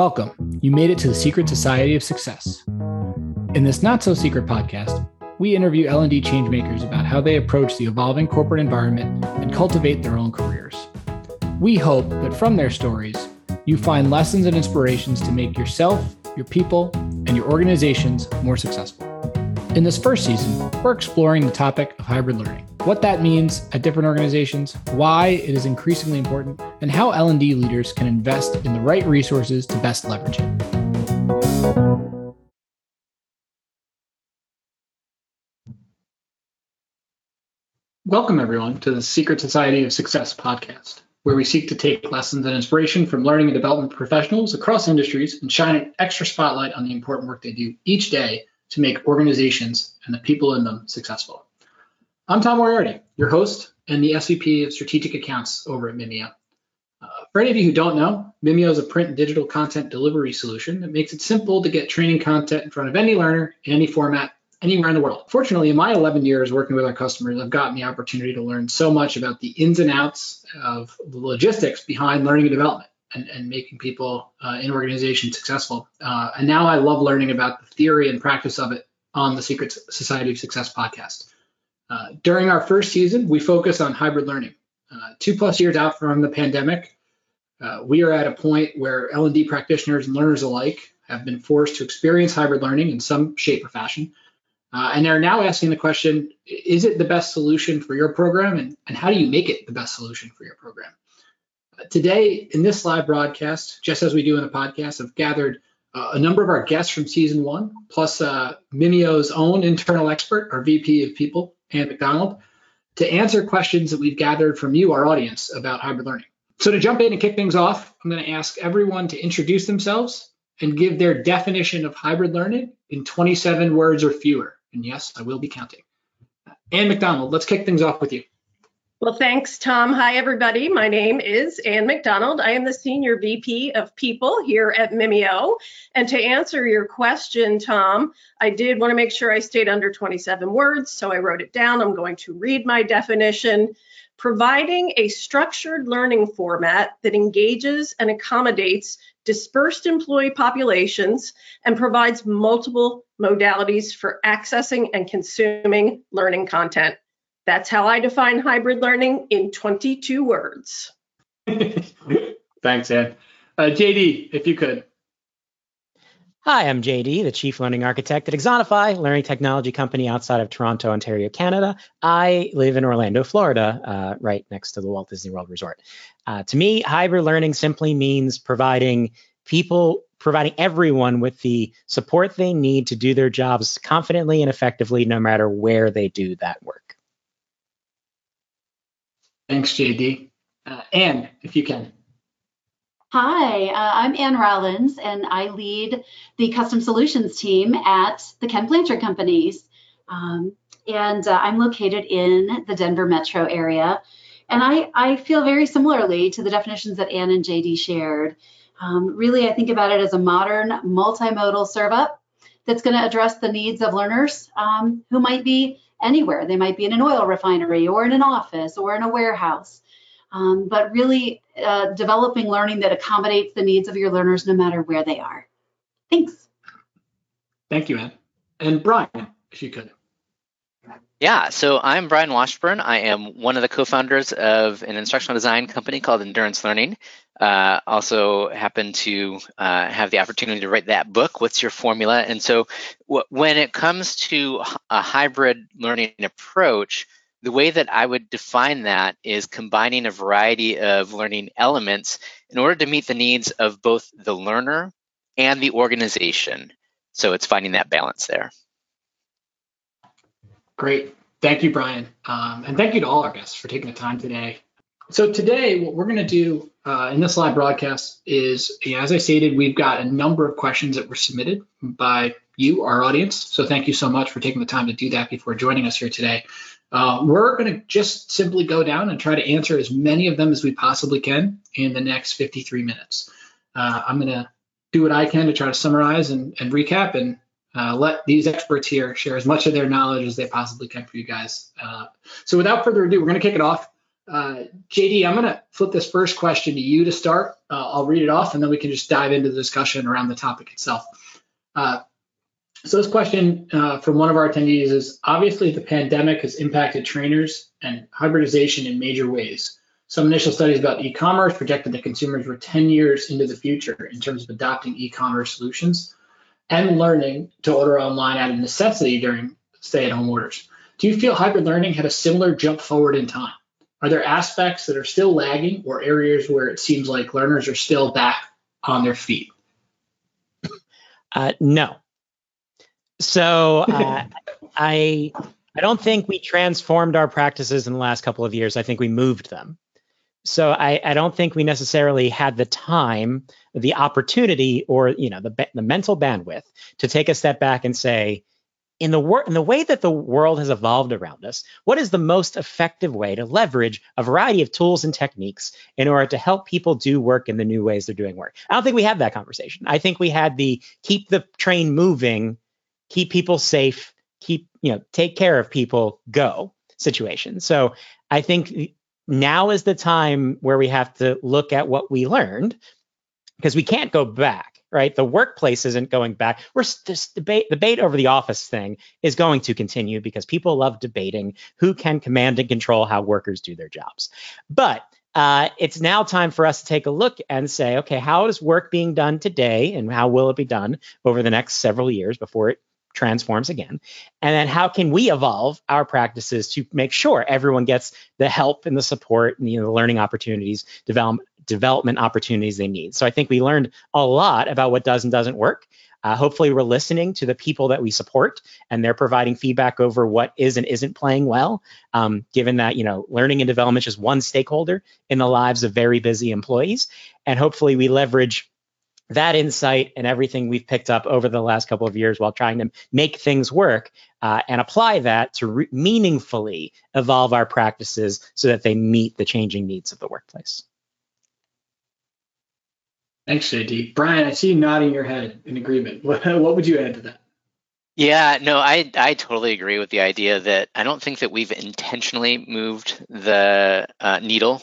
Welcome. You made it to the Secret Society of Success. In this not so secret podcast, we interview L&D changemakers about how they approach the evolving corporate environment and cultivate their own careers. We hope that from their stories, you find lessons and inspirations to make yourself, your people, and your organizations more successful. In this first season, we're exploring the topic of hybrid learning, what that means at different organizations, why it is increasingly important, and how L&D leaders can invest in the right resources to best leverage it. Welcome, everyone, to the Secret Society of Success podcast, where we seek to take lessons and inspiration from learning and development professionals across industries and shine an extra spotlight on the important work they do each day to make organizations and the people in them successful. I'm Tom Moriarty, your host and the SVP of Strategic Accounts over at Mimeo. Uh, for any of you who don't know, Mimeo is a print and digital content delivery solution that makes it simple to get training content in front of any learner in any format anywhere in the world. Fortunately, in my 11 years working with our customers, I've gotten the opportunity to learn so much about the ins and outs of the logistics behind learning and development and, and making people uh, in organizations successful. Uh, and now I love learning about the theory and practice of it on the Secret Society of Success podcast. Uh, during our first season, we focus on hybrid learning. Uh, two plus years out from the pandemic, uh, we are at a point where L&D practitioners and learners alike have been forced to experience hybrid learning in some shape or fashion. Uh, and they're now asking the question, is it the best solution for your program? And, and how do you make it the best solution for your program? today in this live broadcast, just as we do in the podcast, I've gathered uh, a number of our guests from season one, plus uh, Mimeo's own internal expert, our VP of People, Ann McDonald, to answer questions that we've gathered from you, our audience, about hybrid learning. So to jump in and kick things off, I'm going to ask everyone to introduce themselves and give their definition of hybrid learning in 27 words or fewer. And yes, I will be counting. Ann McDonald, let's kick things off with you. Well, thanks, Tom. Hi, everybody. My name is Ann McDonald. I am the Senior VP of People here at Mimeo. And to answer your question, Tom, I did want to make sure I stayed under 27 words, so I wrote it down. I'm going to read my definition. Providing a structured learning format that engages and accommodates dispersed employee populations and provides multiple modalities for accessing and consuming learning content. That's how I define hybrid learning in 22 words. Thanks, Ed. Uh, JD, if you could. Hi, I'm JD, the Chief Learning Architect at Axonify, learning technology company outside of Toronto, Ontario, Canada. I live in Orlando, Florida, uh, right next to the Walt Disney World Resort. Uh, to me, hybrid learning simply means providing people, providing everyone with the support they need to do their jobs confidently and effectively, no matter where they do that work. Thanks, JD. Uh, Ann, if you can. Hi, uh, I'm Ann Rollins, and I lead the custom solutions team at the Ken Blanchard Companies. Um, and uh, I'm located in the Denver metro area. And I, I feel very similarly to the definitions that Ann and JD shared. Um, really, I think about it as a modern multimodal serve up that's going to address the needs of learners um, who might be anywhere. They might be in an oil refinery or in an office or in a warehouse. Um, but really uh, developing learning that accommodates the needs of your learners no matter where they are. Thanks. Thank you, Ann. And Brian, if you could. Yeah, so I'm Brian Washburn. I am one of the co-founders of an instructional design company called Endurance Learning. Uh, also happen to uh, have the opportunity to write that book, What's Your Formula? And so w- when it comes to a hybrid learning approach, the way that I would define that is combining a variety of learning elements in order to meet the needs of both the learner and the organization. So it's finding that balance there. Great. Thank you, Brian. Um, and thank you to all our guests for taking the time today. So today, what we're going to do uh, in this live broadcast is, as I stated, we've got a number of questions that were submitted by you, our audience. So thank you so much for taking the time to do that before joining us here today. Uh, we're going to just simply go down and try to answer as many of them as we possibly can in the next 53 minutes. Uh, I'm going to do what I can to try to summarize and, and recap, and uh, let these experts here share as much of their knowledge as they possibly can for you guys. Uh, so without further ado, we're going to kick it off. Uh, JD, I'm going to flip this first question to you to start. Uh, I'll read it off and then we can just dive into the discussion around the topic itself. Uh, so, this question uh, from one of our attendees is obviously the pandemic has impacted trainers and hybridization in major ways. Some initial studies about e commerce projected that consumers were 10 years into the future in terms of adopting e commerce solutions and learning to order online out of necessity during stay at home orders. Do you feel hybrid learning had a similar jump forward in time? Are there aspects that are still lagging or areas where it seems like learners are still back on their feet? Uh, no. So uh, I I don't think we transformed our practices in the last couple of years. I think we moved them. So I, I don't think we necessarily had the time, the opportunity, or you know the the mental bandwidth to take a step back and say, in the wor- in the way that the world has evolved around us, what is the most effective way to leverage a variety of tools and techniques in order to help people do work in the new ways they're doing work? I don't think we had that conversation. I think we had the keep the train moving, keep people safe, keep you know take care of people, go situation. So I think now is the time where we have to look at what we learned because we can't go back right? The workplace isn't going back. We're this debate debate over the office thing is going to continue because people love debating who can command and control how workers do their jobs. But uh, it's now time for us to take a look and say, okay, how is work being done today, and how will it be done over the next several years before it transforms again? And then how can we evolve our practices to make sure everyone gets the help and the support and you know, the learning opportunities, develop, development opportunities they need. So I think we learned a lot about what does and doesn't work. Uh, hopefully, we're listening to the people that we support, and they're providing feedback over what is and isn't playing well. Um, given that you know, learning and development is just one stakeholder in the lives of very busy employees, and hopefully, we leverage that insight and everything we've picked up over the last couple of years while trying to make things work uh, and apply that to re- meaningfully evolve our practices so that they meet the changing needs of the workplace. Thanks, JD. Brian, I see you nodding your head in agreement. What, what would you add to that? Yeah, no, I I totally agree with the idea that I don't think that we've intentionally moved the uh, needle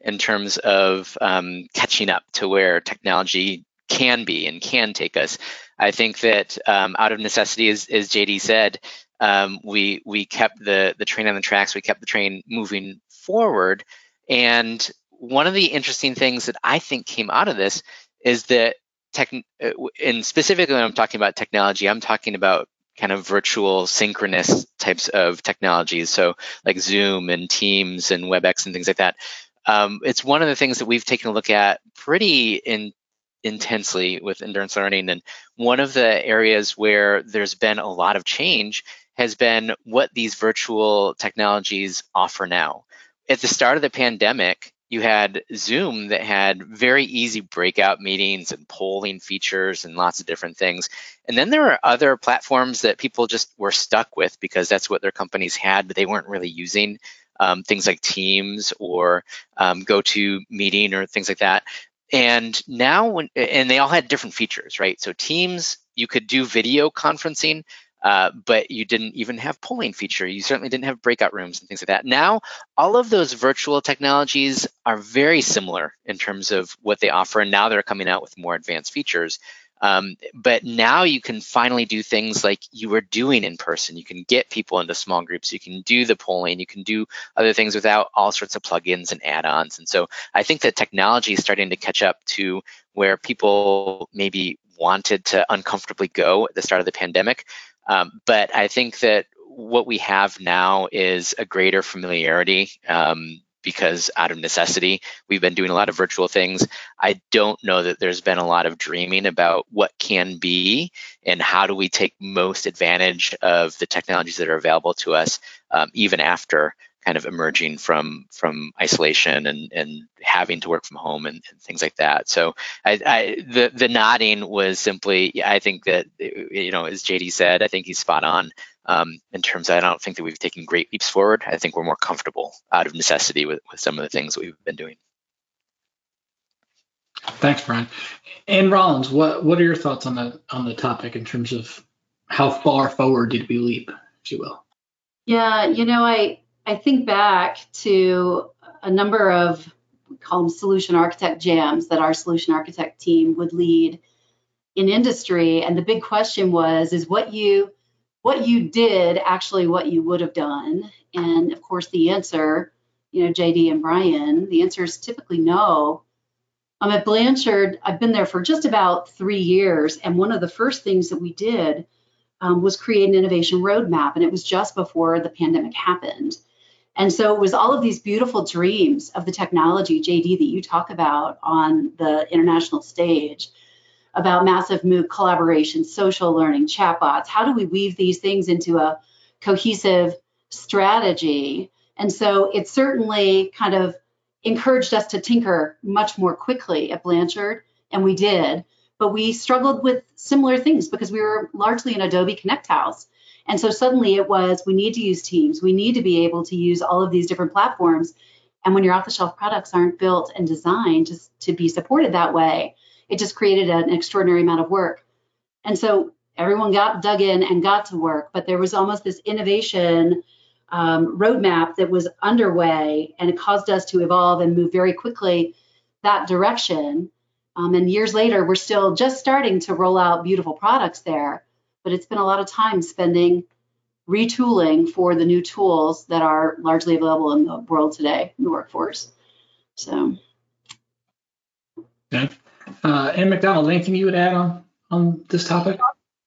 in terms of um, catching up to where technology can be and can take us. I think that um, out of necessity, as, as JD said, um, we we kept the the train on the tracks. We kept the train moving forward, and one of the interesting things that I think came out of this is that tech, uh, and specifically when I'm talking about technology, I'm talking about kind of virtual synchronous types of technologies. So like Zoom and Teams and WebEx and things like that. Um, it's one of the things that we've taken a look at pretty in, intensely with endurance learning. And one of the areas where there's been a lot of change has been what these virtual technologies offer now. At the start of the pandemic, you had Zoom that had very easy breakout meetings and polling features and lots of different things. And then there were other platforms that people just were stuck with because that's what their companies had, but they weren't really using. Um, things like Teams or um, GoToMeeting or things like that. And now, when and they all had different features, right? So Teams, you could do video conferencing, uh, but you didn't even have polling feature. You certainly didn't have breakout rooms and things like that. Now, all of those virtual technologies are very similar in terms of what they offer, and now they're coming out with more advanced features. Um, but now you can finally do things like you were doing in person. You can get people into small groups. You can do the polling. You can do other things without all sorts of plugins and add-ons. And so I think that technology is starting to catch up to where people maybe wanted to uncomfortably go at the start of the pandemic. Um, but I think that what we have now is a greater familiarity um, because out of necessity, we've been doing a lot of virtual things. I don't know that there's been a lot of dreaming about what can be and how do we take most advantage of the technologies that are available to us, um, even after kind of emerging from from isolation and and having to work from home and, and things like that. So I, I, the the nodding was simply I think that you know as JD said I think he's spot on um, in terms of I don't think that we've taken great leaps forward. I think we're more comfortable out of necessity with, with some of the things that we've been doing. Thanks, Brian. Ann Rollins, what what are your thoughts on the on the topic in terms of how far forward did we leap, if you will? Yeah, you know, I I think back to a number of we call them solution architect jams that our solution architect team would lead in industry. And the big question was, is what you what you did actually what you would have done? And of course, the answer, you know, JD and Brian, the answer is typically no. I'm at Blanchard. I've been there for just about three years, and one of the first things that we did um, was create an innovation roadmap, and it was just before the pandemic happened. And so it was all of these beautiful dreams of the technology, JD, that you talk about on the international stage about massive MOOC collaboration, social learning, chatbots. How do we weave these things into a cohesive strategy? And so it certainly kind of encouraged us to tinker much more quickly at Blanchard, and we did. But we struggled with similar things because we were largely an Adobe Connect house. And so suddenly it was we need to use Teams, we need to be able to use all of these different platforms. And when your off the shelf products aren't built and designed to, to be supported that way, it just created an extraordinary amount of work. And so everyone got dug in and got to work, but there was almost this innovation um, roadmap that was underway, and it caused us to evolve and move very quickly that direction. Um, and years later, we're still just starting to roll out beautiful products there, but it's been a lot of time spending retooling for the new tools that are largely available in the world today in the workforce. So. Okay. Uh, Ann McDonald, anything you would add on on this topic?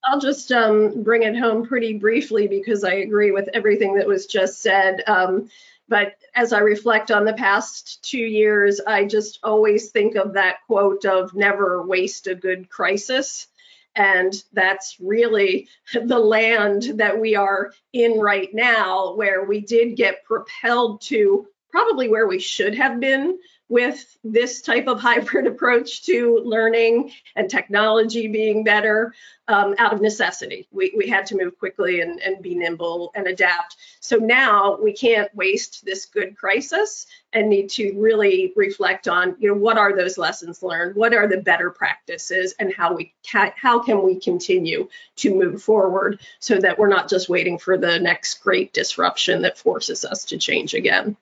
I'll just um, bring it home pretty briefly because I agree with everything that was just said. Um, but as I reflect on the past two years, I just always think of that quote of never waste a good crisis. And that's really the land that we are in right now, where we did get propelled to probably where we should have been with this type of hybrid approach to learning and technology being better um, out of necessity. We, we had to move quickly and, and be nimble and adapt. So now we can't waste this good crisis and need to really reflect on, you know, what are those lessons learned? What are the better practices and how we can, how can we continue to move forward so that we're not just waiting for the next great disruption that forces us to change again.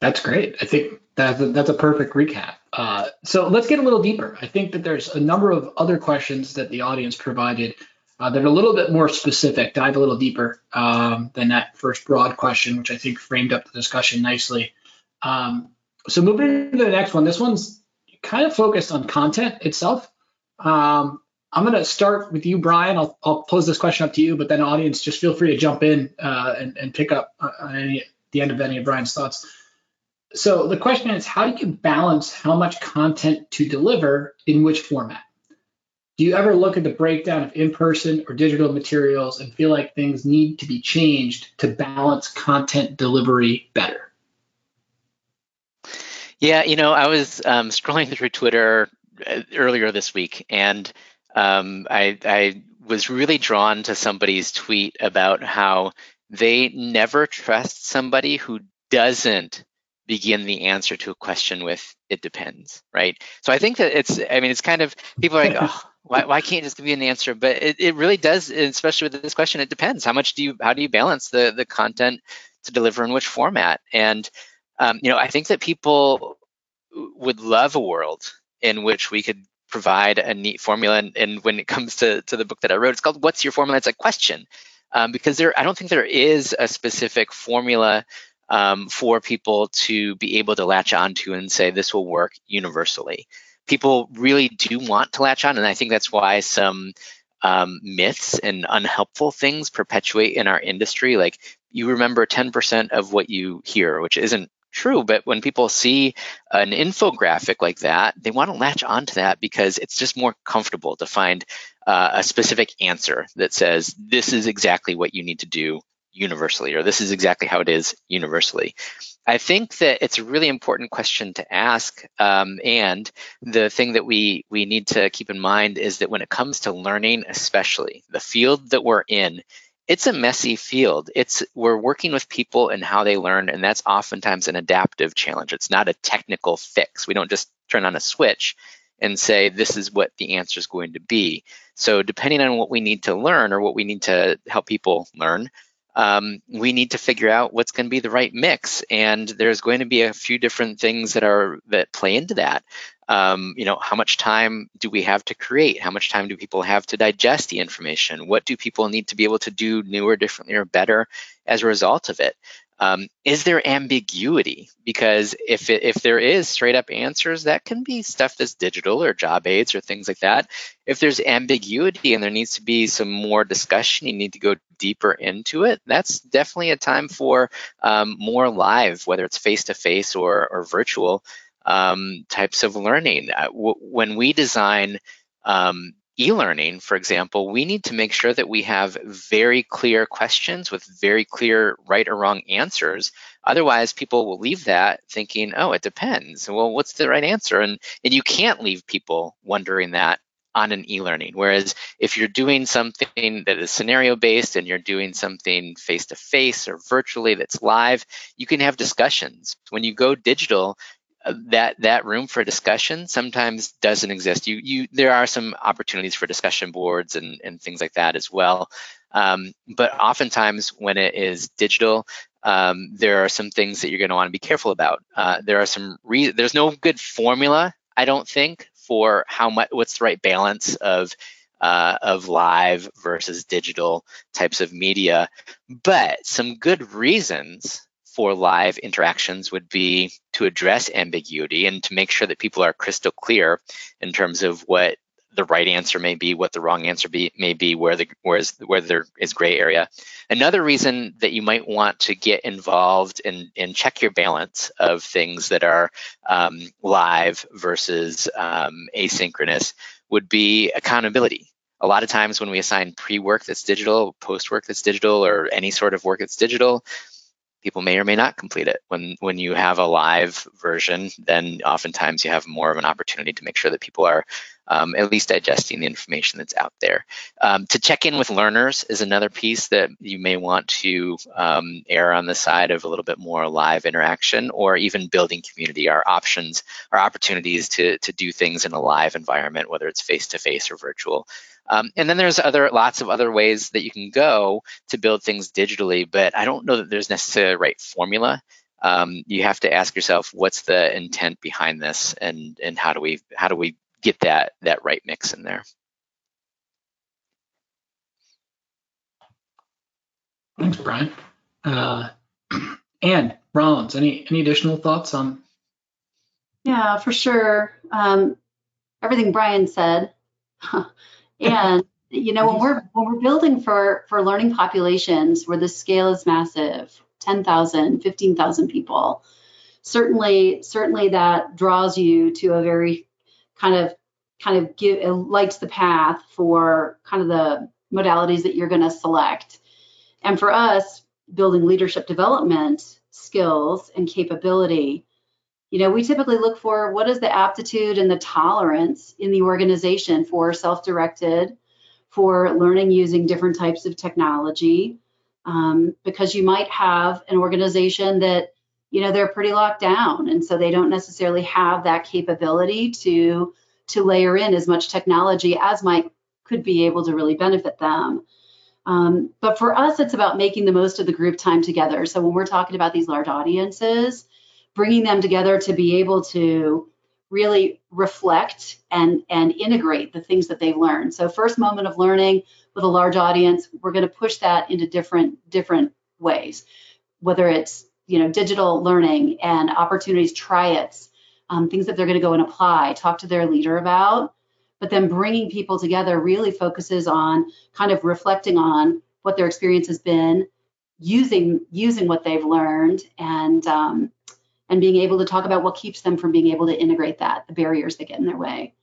That's great. I think that's a, that's a perfect recap. Uh, so let's get a little deeper. I think that there's a number of other questions that the audience provided uh, that are a little bit more specific, dive a little deeper um, than that first broad question, which I think framed up the discussion nicely. Um, so moving to the next one, this one's kind of focused on content itself. Um, I'm going to start with you, Brian. I'll, I'll pose this question up to you, but then audience, just feel free to jump in uh, and, and, pick up on any, the end of any of Brian's thoughts. So the question is, how do you balance how much content to deliver in which format? Do you ever look at the breakdown of in-person or digital materials and feel like things need to be changed to balance content delivery better? Yeah, you know, I was um, scrolling through Twitter uh, earlier this week, and um, I, I was really drawn to somebody's tweet about how they never trust somebody who doesn't begin the answer to a question with it depends right? So i think that it's i mean it's kind of people are like oh why, why can't just give you an answer? But it, it really does especially with this question it depends. How much do you how do you balance the the content to deliver in which format? And um, you know i think that people would love a world in which we could provide a neat formula. And, and when it comes to, to the book that i wrote it's called what's your formula? It's a question. Um, because there i don't think there is a specific formula um, for people to be able to latch onto and say this will work universally. People really do want to latch on, and I think that's why some um, myths and unhelpful things perpetuate in our industry. Like you remember 10% of what you hear, which isn't true, but when people see an infographic like that, they want to latch onto that because it's just more comfortable to find uh, a specific answer that says this is exactly what you need to do universally, or this is exactly how it is universally? I think that it's a really important question to ask. Um, and the thing that we, we need to keep in mind is that when it comes to learning, especially the field that we're in, it's a messy field. It's we're working with people and how they learn, and that's oftentimes an adaptive challenge. It's not a technical fix. We don't just turn on a switch and say this is what the answer is going to be. So depending on what we need to learn or what we need to help people learn, um, we need to figure out what's going to be the right mix. And there's going to be a few different things that are that play into that. Um, you know, how much time do we have to create? How much time do people have to digest the information? What do people need to be able to do newer, differently or better as a result of it? Um, is there ambiguity? Because if it, if there is straight up answers, that can be stuff that's digital or job aids or things like that. If there's ambiguity and there needs to be some more discussion, you need to go deeper into it. That's definitely a time for um, more live, whether it's face to face or or virtual um, types of learning. Uh, w- when we design um, e-learning, for example, we need to make sure that we have very clear questions with very clear right or wrong answers. Otherwise, people will leave that thinking, oh, it depends. Well, what's the right answer? And, and you can't leave people wondering that on an e-learning. Whereas if you're doing something that is scenario based and you're doing something face to face or virtually that's live, you can have discussions. When you go digital, that that room for discussion sometimes doesn't exist. You you there are some opportunities for discussion boards and and things like that as well. Um, but oftentimes when it is digital, um, there are some things that you're going to want to be careful about. Uh, there are some re- there's no good formula, I don't think, for how much what's the right balance of uh, of live versus digital types of media, but some good reasons for live interactions would be to address ambiguity and to make sure that people are crystal clear in terms of what the right answer may be, what the wrong answer be, may be, where the where, is, where there is gray area. Another reason that you might want to get involved and, and check your balance of things that are um, live versus um, asynchronous would be accountability. A lot of times when we assign pre-work that's digital, post-work that's digital, or any sort of work that's digital, people may or may not complete it. When when you have a live version, then oftentimes you have more of an opportunity to make sure that people are um, at least digesting the information that's out there. Um, to check in with learners is another piece that you may want to um, err on the side of a little bit more live interaction or even building community. Our options, our opportunities to, to do things in a live environment, whether it's face to face or virtual. Um, and then there's other lots of other ways that you can go to build things digitally, but I don't know that there's necessarily a right formula. Um, you have to ask yourself what's the intent behind this, and and how do we how do we get that that right mix in there. Thanks, Brian. Uh, Ann Rollins, any any additional thoughts on? Yeah, for sure. Um, everything Brian said. and you know when we're when we're building for for learning populations where the scale is massive 10,000 15,000 people certainly certainly that draws you to a very kind of kind of give uh, it lights the path for kind of the modalities that you're going to select. And for us building leadership development skills and capability you know, we typically look for what is the aptitude and the tolerance in the organization for self directed, for learning using different types of technology. Um, because you might have an organization that, you know, they're pretty locked down. And so they don't necessarily have that capability to to layer in as much technology as might could be able to really benefit them. Um, but for us, it's about making the most of the group time together. So when we're talking about these large audiences, bringing them together to be able to really reflect and and integrate the things that they've learned. So first moment of learning with a large audience we're going to push that into different different ways. Whether it's you know digital learning and opportunities try it um, things that they're going to go and apply talk to their leader about. But then bringing people together really focuses on kind of reflecting on what their experience has been using using what they've learned and um, and being able to talk about what keeps them from being able to integrate that, the barriers that get in their way.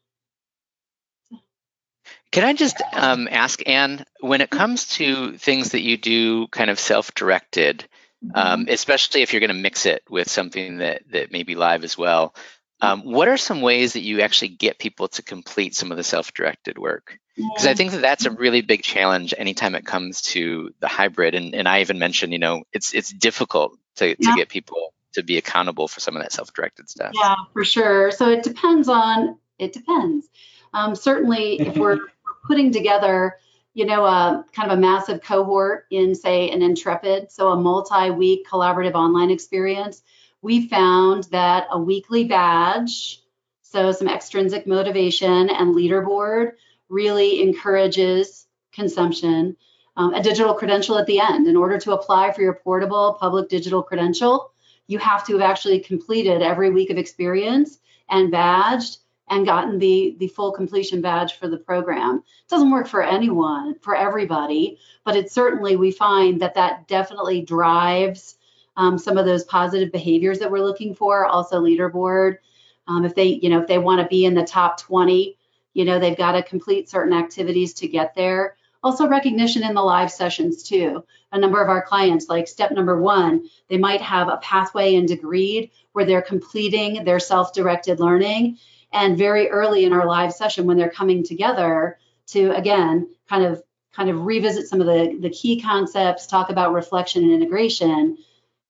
Can I just um, ask, Ann, when it comes to things that you do kind of self-directed, mm-hmm. um, especially if you're going to mix it with something that that may be live as well, um, what are some ways that you actually get people to complete some of the self-directed work? Because I think that that's a really big challenge anytime it comes to the hybrid. And, and I even mentioned, you know, it's it's difficult to, to yeah. get people to be accountable for some of that self-directed stuff. Yeah, for sure. So it depends on it depends. Um, certainly, if we're putting together you know, a kind of a massive cohort in, say, an Intrepid, so a multi-week collaborative online experience, we found that a weekly badge, so some extrinsic motivation and leaderboard really encourages consumption. Um, a digital credential at the end. In order to apply for your portable public digital credential, you have to have actually completed every week of experience and badged and gotten the the full completion badge for the program. It doesn't work for anyone, for everybody, but it certainly we find that that definitely drives um, some of those positive behaviors that we're looking for. Also, leaderboard. Um, if they, you know, if they want to be in the top 20, you know, they've got to complete certain activities to get there. Also, recognition in the live sessions too. A number of our clients, like step number one, they might have a pathway in Degreed where they're completing their self-directed learning and very early in our live session when they're coming together to again kind of kind of revisit some of the, the key concepts talk about reflection and integration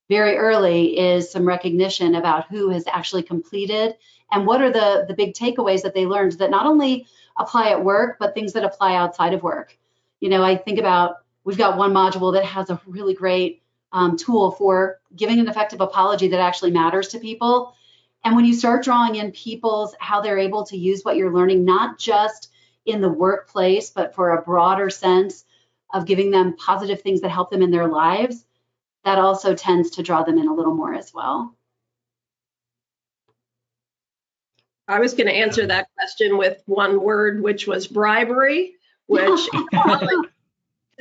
very early is some recognition about who has actually completed and what are the the big takeaways that they learned that not only apply at work but things that apply outside of work you know i think about we've got one module that has a really great um, tool for giving an effective apology that actually matters to people and when you start drawing in people's how they're able to use what you're learning, not just in the workplace, but for a broader sense of giving them positive things that help them in their lives, that also tends to draw them in a little more as well. I was going to answer that question with one word, which was bribery, which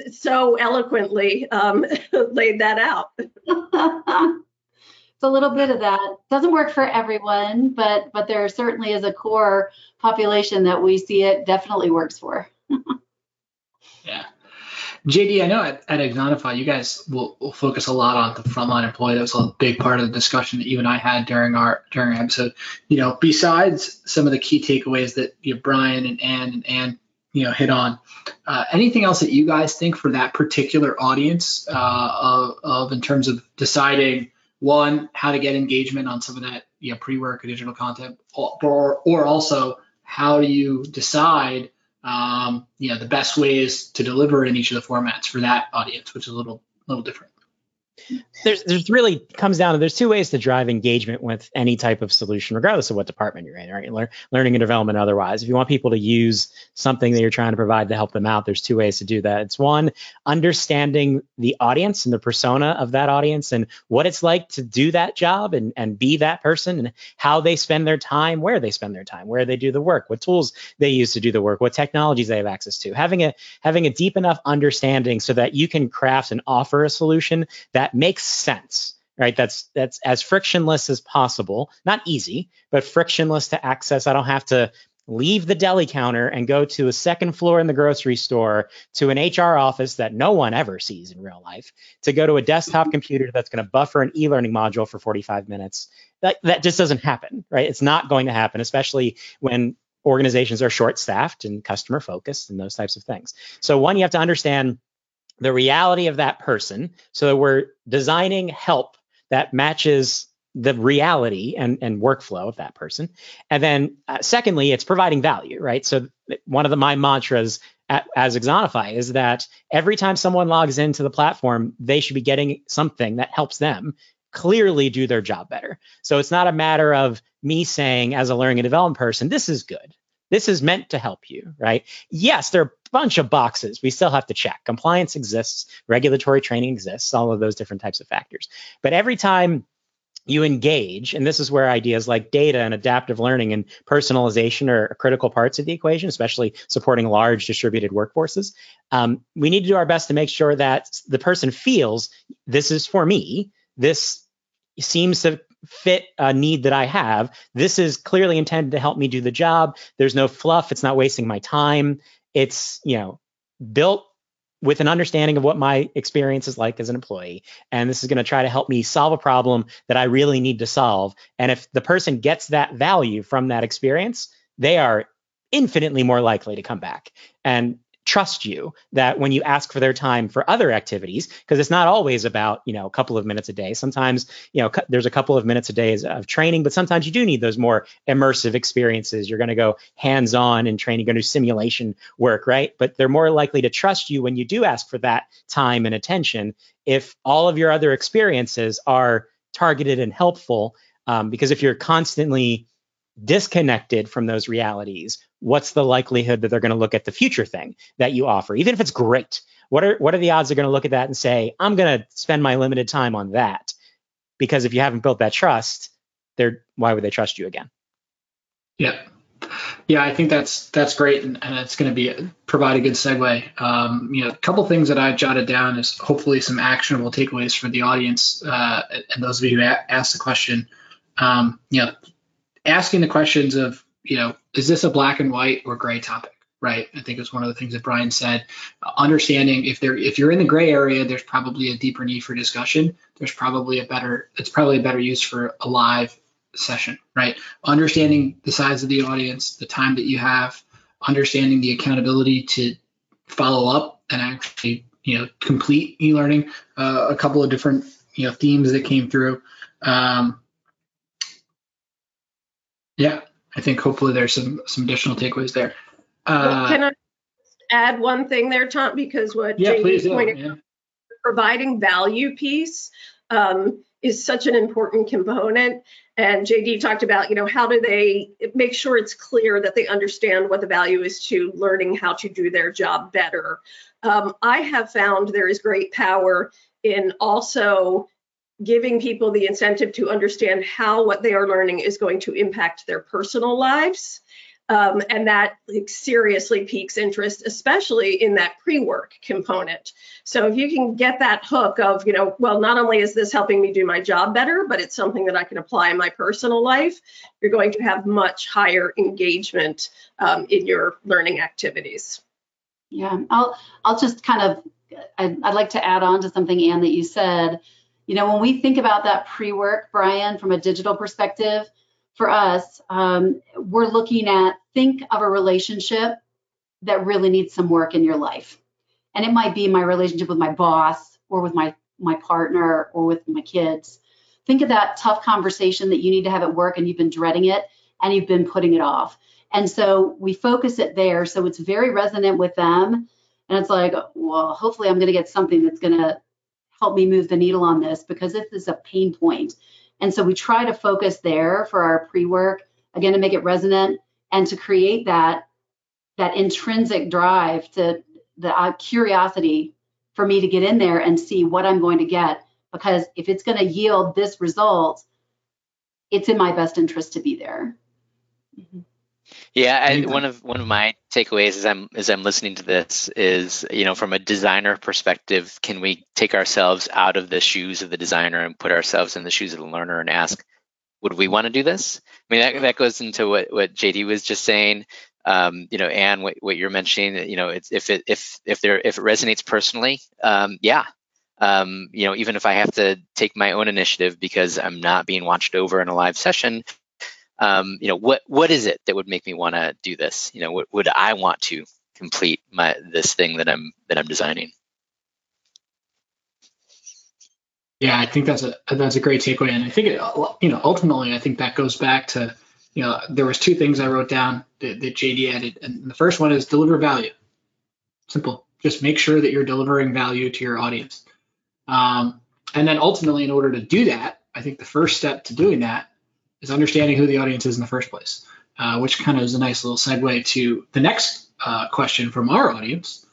so eloquently um, laid that out. It's a little bit of that. Doesn't work for everyone, but but there certainly is a core population that we see it definitely works for. yeah. JD, I know at, at Axonify, you guys will, will, focus a lot on the frontline employee. That was a big part of the discussion that you and I had during our during our episode. You know, besides some of the key takeaways that you know, Brian and Ann and Ann you know hit on, uh, anything else that you guys think for that particular audience uh, of, of in terms of deciding one, how to get engagement on some of that you know, pre-work or digital content, or, or also how do you decide um, you know the best ways to deliver in each of the formats for that audience, which is a little little different there's there's really comes down to there's two ways to drive engagement with any type of solution, regardless of what department you're in, right? Lear, learning and development, otherwise. If you want people to use something that you're trying to provide to help them out, there's two ways to do that. It's one, understanding the audience and the persona of that audience and what it's like to do that job and, and be that person and how they spend their time, where they spend their time, where they do the work, what tools they use to do the work, what technologies they have access to. Having a having a deep enough understanding so that you can craft and offer a solution that makes sense right? That's that's as frictionless as possible. Not easy but frictionless to access. I don't have to leave the deli counter and go to a second floor in the grocery store to an hr office that no one ever sees in real life to go to a desktop computer that's going to buffer an e-learning module for 45 minutes. That, that just doesn't happen right? It's not going to happen especially when organizations are short staffed and customer focused and those types of things. So one you have to understand the reality of that person so that we're designing help that matches the reality and, and workflow of that person. And then uh, secondly, it's providing value, right? So one of the, my mantras at, as Axonify is that every time someone logs into the platform, they should be getting something that helps them clearly do their job better. So it's not a matter of me saying as a learning and development person, this is good. This is meant to help you, right? Yes, there are bunch of boxes we still have to check. Compliance exists, regulatory training exists, all of those different types of factors. But every time you engage, and this is where ideas like data and adaptive learning and personalization are critical parts of the equation, especially supporting large distributed workforces. Um, we need to do our best to make sure that the person feels this is for me. This seems to fit a need that I have. This is clearly intended to help me do the job. There's no fluff. It's not wasting my time. It's, you know, built with an understanding of what my experience is like as an employee. And this is going to try to help me solve a problem that I really need to solve. And if the person gets that value from that experience, they are infinitely more likely to come back. And trust you that when you ask for their time for other activities because it's not always about you know a couple of minutes a day. Sometimes you know there's a couple of minutes a day of training but sometimes you do need those more immersive experiences. You're going to go hands on in training going to do simulation work right? But they're more likely to trust you when you do ask for that time and attention if all of your other experiences are targeted and helpful um, because if you're constantly disconnected from those realities, what's the likelihood that they're going to look at the future thing that you offer, even if it's great? What are what are the odds they're going to look at that and say, I'm going to spend my limited time on that? Because if you haven't built that trust, they're why would they trust you again? Yeah. Yeah, I think that's that's great, and, and it's going to be provide a good segue. Um, you know, a couple things that I jotted down is hopefully some actionable takeaways for the audience uh, and those of you who asked the question. Um, you know, asking the questions of, you know, is this a black and white or gray topic? Right. I think it's one of the things that Brian said. Understanding if there, if you're in the gray area, there's probably a deeper need for discussion. There's probably a better, it's probably a better use for a live session. Right. Understanding the size of the audience, the time that you have, understanding the accountability to follow up and actually, you know, complete e-learning. Uh, a couple of different, you know, themes that came through. Um, yeah, I think hopefully there's some some additional takeaways there. Uh, can I add one thing there, Tom? Because what yeah, JD pointed yeah. providing value piece um, is such an important component. And JD talked about, you know, how do they make sure it's clear that they understand what the value is to learning how to do their job better. Um, I have found there is great power in also giving people the incentive to understand how what they are learning is going to impact their personal lives. Um, and that like, seriously piques interest, especially in that pre-work component. So if you can get that hook of, you know, well, not only is this helping me do my job better, but it's something that I can apply in my personal life, you're going to have much higher engagement um, in your learning activities. Yeah, I'll I'll just kind of I'd, I'd like to add on to something, Ann, that you said you know, when we think about that pre work, Brian, from a digital perspective, for us, um, we're looking at think of a relationship that really needs some work in your life. And it might be my relationship with my boss or with my, my partner or with my kids. Think of that tough conversation that you need to have at work and you've been dreading it and you've been putting it off. And so we focus it there. So it's very resonant with them. And it's like, well, hopefully I'm going to get something that's going to help me move the needle on this because this is a pain point. And so we try to focus there for our pre-work, again, to make it resonant and to create that that intrinsic drive to the uh, curiosity for me to get in there and see what I'm going to get. Because if it's going to yield this result, it's in my best interest to be there. Mm-hmm. Yeah, I, one of one of my takeaways as I'm as I'm listening to this is, you know, from a designer perspective, can we take ourselves out of the shoes of the designer and put ourselves in the shoes of the learner and ask, would we want to do this? I mean, that, that goes into what what JD was just saying. Um, you know, and what, what you're mentioning, you know, it's, if it if if there if it resonates personally, um, yeah, um, you know, even if I have to take my own initiative because I'm not being watched over in a live session, um, you know, what what is it that would make me want to do this? You know, what would I want to complete my this thing that I'm that I'm designing? Yeah, I think that's a that's a great takeaway, and I think it, you know ultimately I think that goes back to you know there was two things I wrote down that, that JD added, and the first one is deliver value. Simple, just make sure that you're delivering value to your audience, um, and then ultimately in order to do that, I think the first step to doing that is understanding who the audience is in the first place, uh, which kind of is a nice little segue to the next uh, question from our audience,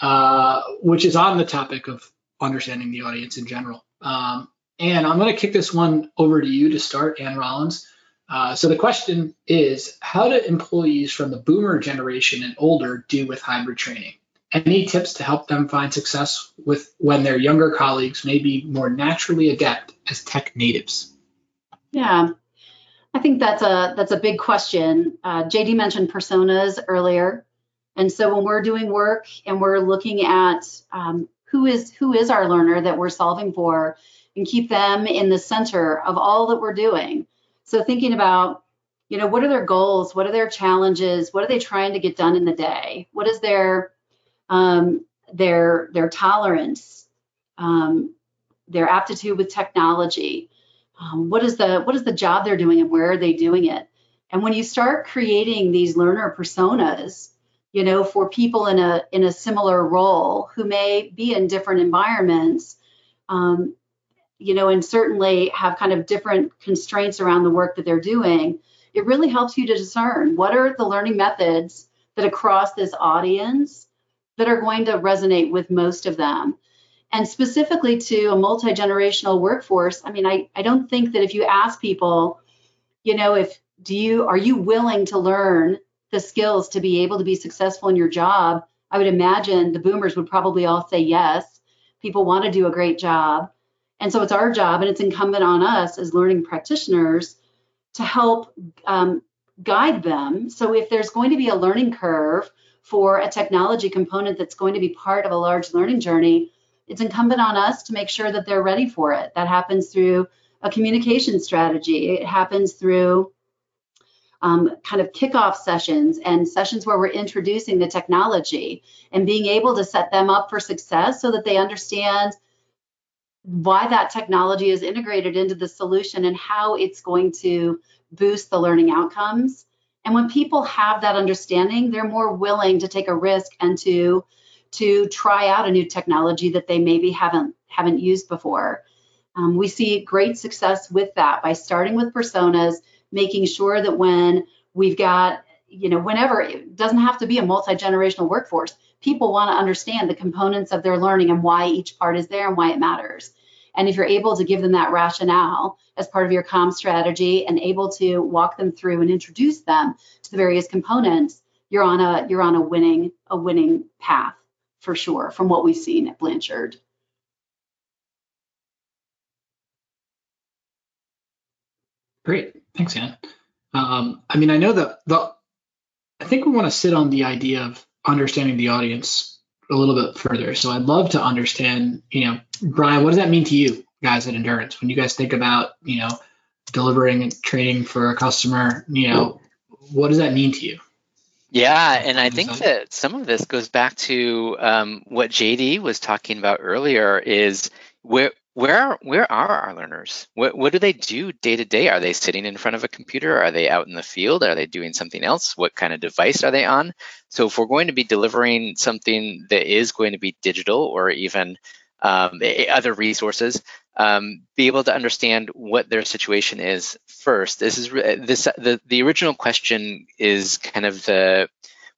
uh, which is on the topic of understanding the audience in general. Um, and I'm going to kick this one over to you to start, Ann Rollins. Uh, so the question is, how do employees from the boomer generation and older do with hybrid training? Any tips to help them find success with when their younger colleagues may be more naturally adept as tech natives? Yeah, I think that's a that's a big question. Uh, JD mentioned personas earlier, and so when we're doing work and we're looking at um, who is who is our learner that we're solving for, and keep them in the center of all that we're doing. So thinking about, you know, what are their goals? What are their challenges? What are they trying to get done in the day? What is their um, their their tolerance, um, their aptitude with technology. Um, what is the what is the job they're doing and where are they doing it? And when you start creating these learner personas, you know, for people in a in a similar role who may be in different environments, um, you know, and certainly have kind of different constraints around the work that they're doing, it really helps you to discern what are the learning methods that across this audience that are going to resonate with most of them. And specifically to a multi generational workforce, I mean, I, I don't think that if you ask people, you know, if do you are you willing to learn the skills to be able to be successful in your job? I would imagine the boomers would probably all say yes. People want to do a great job. And so it's our job and it's incumbent on us as learning practitioners to help um, guide them. So if there's going to be a learning curve for a technology component that's going to be part of a large learning journey, it's incumbent on us to make sure that they're ready for it. That happens through a communication strategy. It happens through um, kind of kickoff sessions and sessions where we're introducing the technology and being able to set them up for success so that they understand why that technology is integrated into the solution and how it's going to boost the learning outcomes. And when people have that understanding, they're more willing to take a risk and to to try out a new technology that they maybe haven't haven't used before. Um, we see great success with that by starting with personas, making sure that when we've got you know whenever it doesn't have to be a multi-generational workforce. People want to understand the components of their learning and why each part is there and why it matters. And if you're able to give them that rationale as part of your com strategy and able to walk them through and introduce them to the various components you're on a you're on a winning a winning path for sure from what we've seen at Blanchard. Great, thanks, Ann. Um, I mean, I know that the I think we want to sit on the idea of understanding the audience a little bit further. So I'd love to understand, you know, Brian, what does that mean to you guys at Endurance when you guys think about, you know, delivering and training for a customer? You know, what does that mean to you? Yeah, and I think that some of this goes back to um, what JD was talking about earlier. Is where where where are our learners? What what do they do day to day? Are they sitting in front of a computer? Are they out in the field? Are they doing something else? What kind of device are they on? So if we're going to be delivering something that is going to be digital or even um, other resources, um, be able to understand what their situation is first. This is this the the original question is kind of the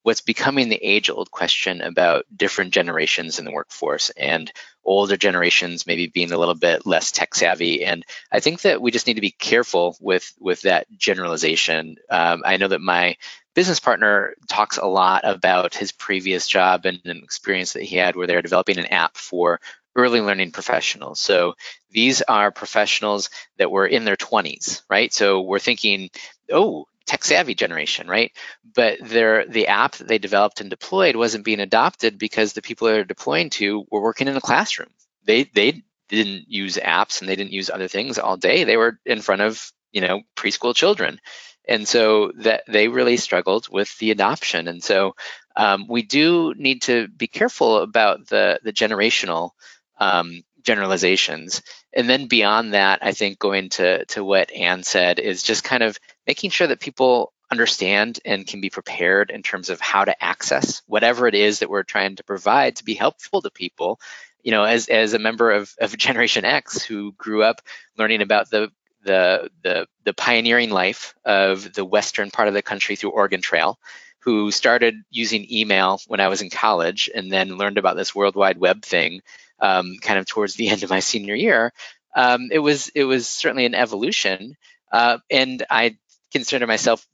what's becoming the age-old question about different generations in the workforce and older generations maybe being a little bit less tech savvy. And I think that we just need to be careful with with that generalization. Um, I know that my business partner talks a lot about his previous job and an experience that he had where they're developing an app for early learning professionals. So these are professionals that were in their 20s, right? So we're thinking, oh, tech savvy generation, right? But their the app that they developed and deployed wasn't being adopted because the people they're deploying to were working in a classroom. They they didn't use apps and they didn't use other things all day. They were in front of you know preschool children, and so that they really struggled with the adoption. And so um, we do need to be careful about the the generational um, generalizations. And then beyond that, I think going to, to what Ann said is just kind of making sure that people understand and can be prepared in terms of how to access whatever it is that we're trying to provide to be helpful to people. You know, as, as a member of, of Generation X who grew up learning about the the, the the pioneering life of the western part of the country through Oregon Trail, who started using email when I was in college and then learned about this World Wide Web thing um, kind of towards the end of my senior year, um, it was it was certainly an evolution, uh, and I consider myself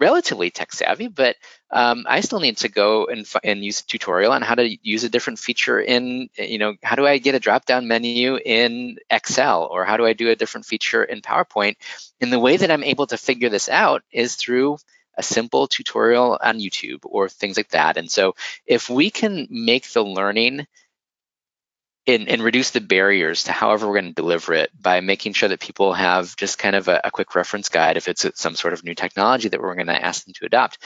relatively tech savvy, but um, I still need to go and, and use a tutorial on how to use a different feature in, you know, how do I get a drop down menu in Excel or how do I do a different feature in PowerPoint? And the way that I'm able to figure this out is through a simple tutorial on YouTube or things like that. And so if we can make the learning and, and reduce the barriers to however we're going to deliver it by making sure that people have just kind of a, a quick reference guide if it's some sort of new technology that we're going to ask them to adopt.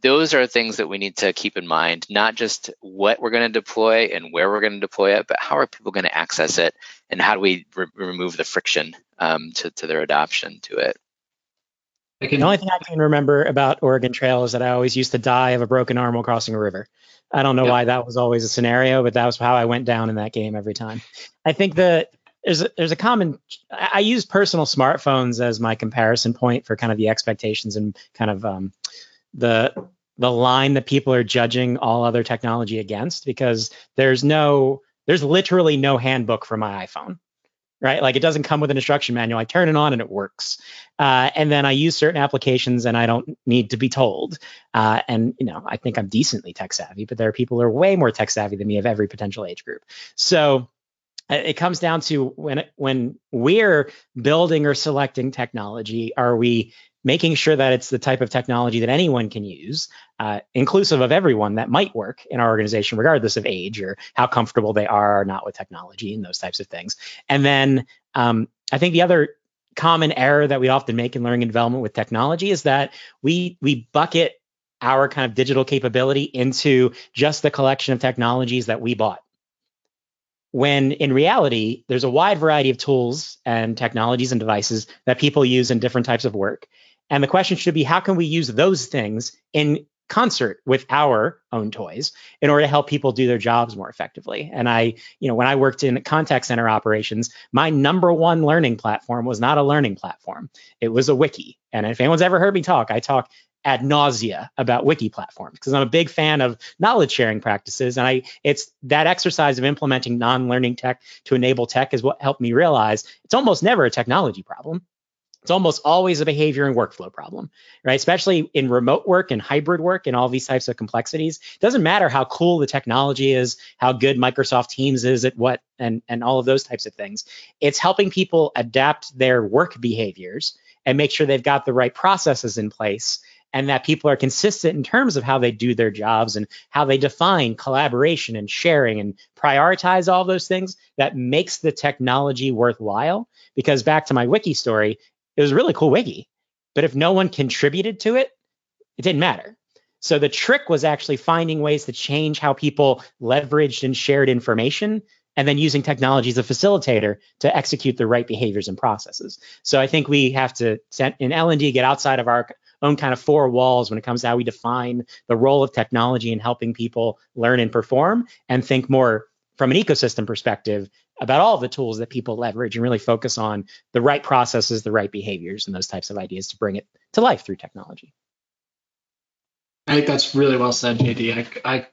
Those are things that we need to keep in mind, not just what we're going to deploy and where we're going to deploy it, but how are people going to access it and how do we re- remove the friction um, to, to their adoption to it. The only thing I can remember about Oregon Trail is that I always used to die of a broken arm while crossing a river. I don't know yep. why that was always a scenario, but that was how I went down in that game every time. I think that there's a, there's a common. I use personal smartphones as my comparison point for kind of the expectations and kind of um, the the line that people are judging all other technology against because there's no there's literally no handbook for my iPhone right? Like it doesn't come with an instruction manual. I turn it on and it works. Uh, and then I use certain applications and I don't need to be told. Uh, and you know, I think I'm decently tech savvy, but there are people who are way more tech savvy than me of every potential age group. So uh, it comes down to when when we're building or selecting technology, are we making sure that it's the type of technology that anyone can use, uh, inclusive of everyone that might work in our organization, regardless of age or how comfortable they are or not with technology and those types of things. And then um, I think the other common error that we often make in learning and development with technology is that we we bucket our kind of digital capability into just the collection of technologies that we bought when in reality, there's a wide variety of tools and technologies and devices that people use in different types of work. And the question should be how can we use those things in concert with our own toys in order to help people do their jobs more effectively. And I, you know, when I worked in contact center operations, my number one learning platform was not a learning platform. It was a wiki. And if anyone's ever heard me talk, I talk ad nausea about wiki platforms because I'm a big fan of knowledge sharing practices. And I it's that exercise of implementing non-learning tech to enable tech is what helped me realize it's almost never a technology problem it's almost always a behavior and workflow problem, right? Especially in remote work and hybrid work and all these types of complexities. It doesn't matter how cool the technology is, how good Microsoft Teams is at what, and, and all of those types of things. It's helping people adapt their work behaviors and make sure they've got the right processes in place and that people are consistent in terms of how they do their jobs and how they define collaboration and sharing and prioritize all those things that makes the technology worthwhile because back to my wiki story it was a really cool wiki. But if no one contributed to it, it didn't matter. So the trick was actually finding ways to change how people leveraged and shared information and then using technology as a facilitator to execute the right behaviors and processes. So I think we have to in L&D get outside of our own kind of four walls when it comes to how we define the role of technology in helping people learn and perform and think more from an ecosystem perspective about all the tools that people leverage and really focus on the right processes, the right behaviors, and those types of ideas to bring it to life through technology. I think that's really well said, JD. I, I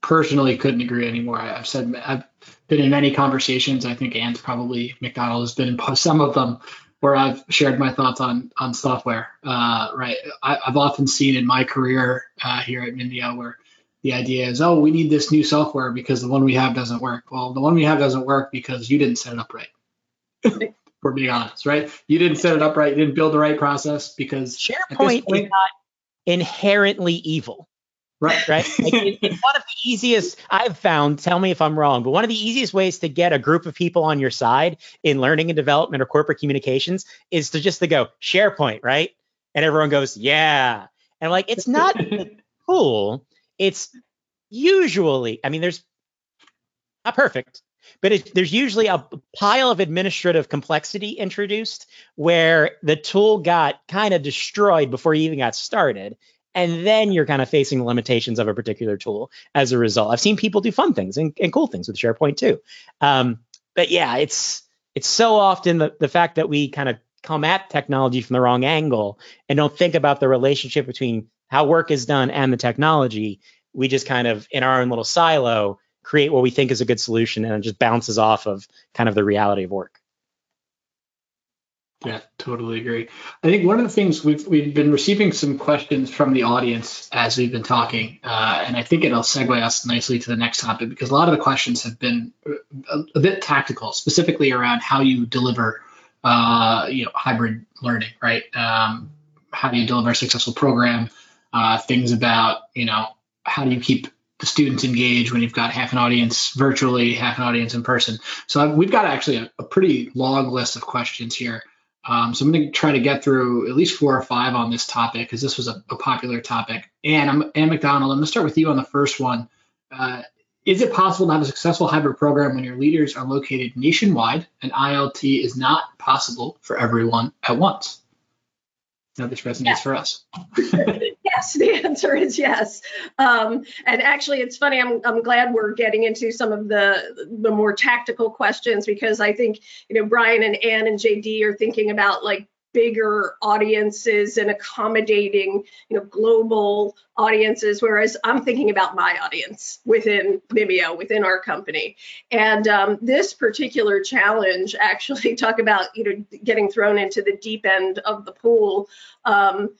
personally couldn't agree anymore. I've said I've been in many conversations. I think Ann's probably McDonald has been in some of them where I've shared my thoughts on on software. Uh, right, I, have often seen in my career uh, here at Mimeo where the idea is, oh, we need this new software because the one we have doesn't work. Well, the one we have doesn't work because you didn't set it up right. For being honest, right? You didn't set it up right. You didn't build the right process because SharePoint point, is not inherently evil. Right. Right. Like it, it's one of the easiest I've found. Tell me if I'm wrong, but one of the easiest ways to get a group of people on your side in learning and development or corporate communications is to just to go SharePoint, right? And everyone goes, yeah. And I'm like, it's not cool it's usually, I mean, there's not perfect, but it, there's usually a pile of administrative complexity introduced where the tool got kind of destroyed before you even got started. And then you're kind of facing the limitations of a particular tool as a result. I've seen people do fun things and, and cool things with SharePoint too. Um, but yeah, it's it's so often the, the fact that we kind of come at technology from the wrong angle and don't think about the relationship between how work is done and the technology, we just kind of in our own little silo create what we think is a good solution and it just bounces off of kind of the reality of work. Yeah, totally agree. I think one of the things we've we've been receiving some questions from the audience as we've been talking, uh, and I think it'll segue us nicely to the next topic because a lot of the questions have been a, a bit tactical, specifically around how you deliver, uh, you know, hybrid learning, right? Um, how do you deliver a successful program? Uh, things about you know how do you keep the students engaged when you've got half an audience virtually, half an audience in person. So we've got actually a, a pretty long list of questions here. Um, so I'm going to try to get through at least four or five on this topic because this was a, a, popular topic. And I'm Ann McDonald. I'm going to start with you on the first one. Uh, is it possible to have a successful hybrid program when your leaders are located nationwide and ILT is not possible for everyone at once? Now this resonates yeah. for us. yes, the answer is yes. Um, and actually, it's funny. I'm I'm glad we're getting into some of the the more tactical questions because I think you know Brian and Ann and JD are thinking about like bigger audiences and accommodating you know global audiences whereas i'm thinking about my audience within Mimeo within our company and um, this particular challenge actually talk about you know getting thrown into the deep end of the pool um,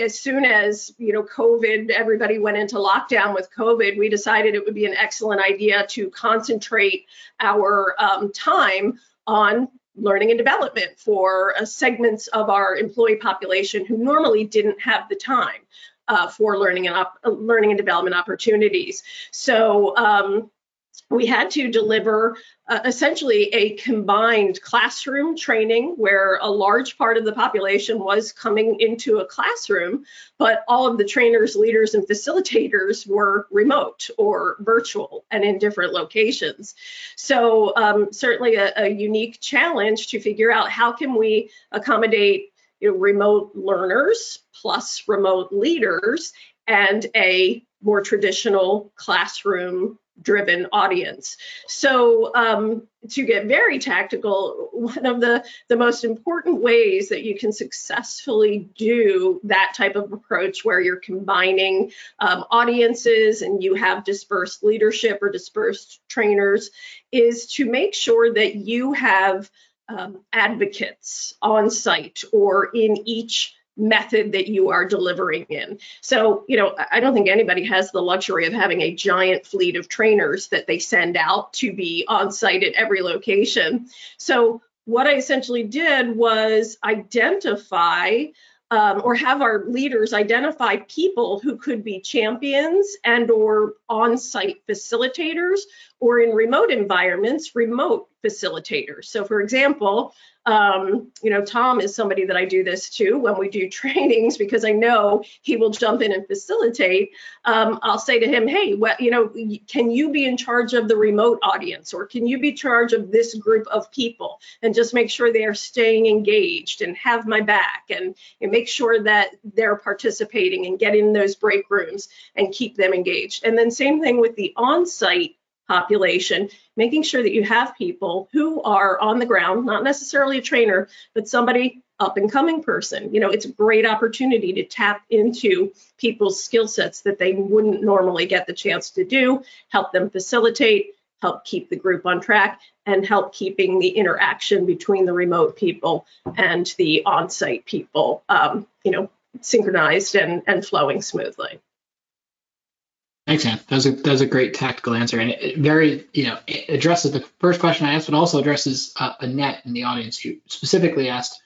as soon as you know covid everybody went into lockdown with covid we decided it would be an excellent idea to concentrate our um, time on learning and development for uh, segments of our employee population who normally didn't have the time uh, for learning and op- learning and development opportunities. So um, we had to deliver uh, essentially a combined classroom training where a large part of the population was coming into a classroom, but all of the trainers, leaders, and facilitators were remote or virtual and in different locations. So um, certainly a, a unique challenge to figure out how can we accommodate you know, remote learners plus remote leaders and a more traditional classroom driven audience. So um, to get very tactical, one of the, the most important ways that you can successfully do that type of approach where you're combining um, audiences and you have dispersed leadership or dispersed trainers is to make sure that you have um, advocates on site or in each method that you are delivering in. So, you know, I don't think anybody has the luxury of having a giant fleet of trainers that they send out to be on site at every location. So, what I essentially did was identify um, or have our leaders identify people who could be champions and or on-site facilitators or in remote environments remote facilitators so for example um, you know, Tom is somebody that I do this to when we do trainings because I know he will jump in and facilitate. Um, I'll say to him, hey, well, you know, can you be in charge of the remote audience or can you be charge of this group of people and just make sure they are staying engaged and have my back and, and make sure that they're participating and get in those break rooms and keep them engaged. And then same thing with the on-site population, making sure that you have people who are on the ground, not necessarily a trainer, but somebody up and coming person. You know, it's a great opportunity to tap into people's skill sets that they wouldn't normally get the chance to do, help them facilitate, help keep the group on track, and help keeping the interaction between the remote people and the on-site people, um, you know, synchronized and, and flowing smoothly. Thanks, Ann. That was a that was a great tactical answer, and it, very you know addresses the first question I asked, but also addresses uh, Annette in the audience who specifically asked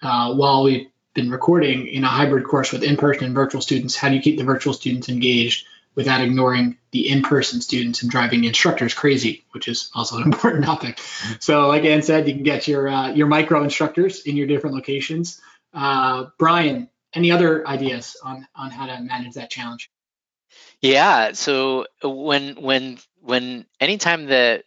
uh, while we've been recording in a hybrid course with in-person and virtual students, how do you keep the virtual students engaged without ignoring the in-person students and driving instructors crazy, which is also an important topic. So, like Ann said, you can get your uh, your micro instructors in your different locations. Uh, Brian, any other ideas on on how to manage that challenge? Yeah. So when when when anytime that